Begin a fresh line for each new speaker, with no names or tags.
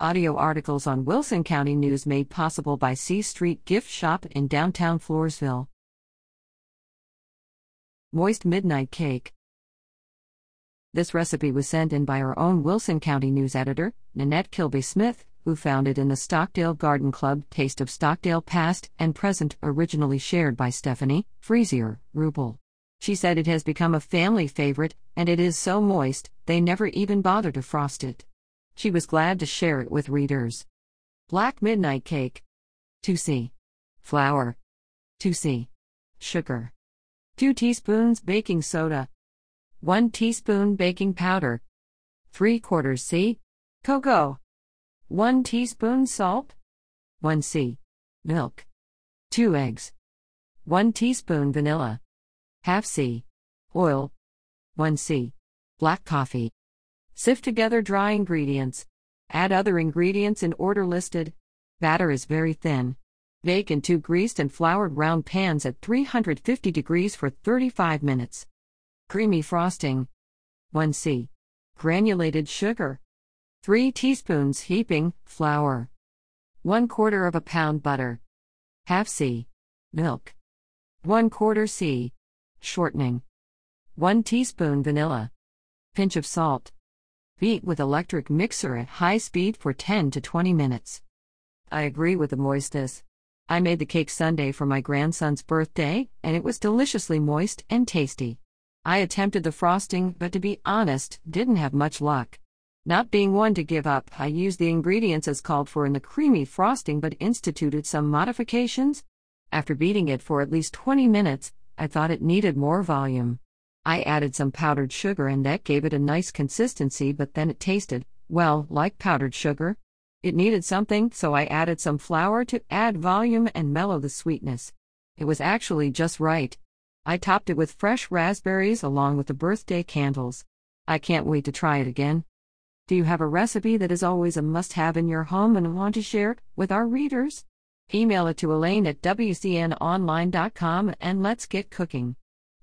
Audio articles on Wilson County News made possible by C Street Gift Shop in downtown Floresville. Moist Midnight Cake. This recipe was sent in by our own Wilson County News editor, Nannette Kilbey Smith, who founded in the Stockdale Garden Club Taste of Stockdale Past and Present, originally shared by Stephanie Freasier Ruble. She said it has become a family favorite, and it is so moist, they never even bother to frost it. She was glad to share it with readers. Black Midnight Cake. 2c. Flour. 2c. Sugar. 2 teaspoons baking soda. 1 teaspoon baking powder. 3 quarters c. Cocoa. 1 teaspoon salt. 1 c. Milk. 2 eggs. 1 teaspoon vanilla. Half c. Oil. 1 c. Black coffee. Sift together dry ingredients. Add other ingredients in order listed. Batter is very thin. Bake in two greased and floured round pans at 350 degrees for 35 minutes. Creamy frosting. 1c. Granulated sugar. 3 teaspoons heaping flour. 1 quarter of a pound butter. 1 half c. Milk. 1 quarter c. Shortening. 1 teaspoon vanilla. Pinch of salt. Beat with electric mixer at high speed for 10 to 20 minutes. I agree with the moistness. I made the cake Sunday for my grandson's birthday, and it was deliciously moist and tasty. I attempted the frosting, but to be honest, didn't have much luck. Not being one to give up, I used the ingredients as called for in the creamy frosting but instituted some modifications. After beating it for at least 20 minutes, I thought it needed more volume. I added some powdered sugar and that gave it a nice consistency, but then it tasted, well, like powdered sugar. It needed something, so I added some flour to add volume and mellow the sweetness. It was actually just right. I topped it with fresh raspberries along with the birthday candles. I can't wait to try it again. Do you have a recipe that is always a must have in your home and want to share it with our readers? Email it to Elaine at WCNOnline.com and let's get cooking.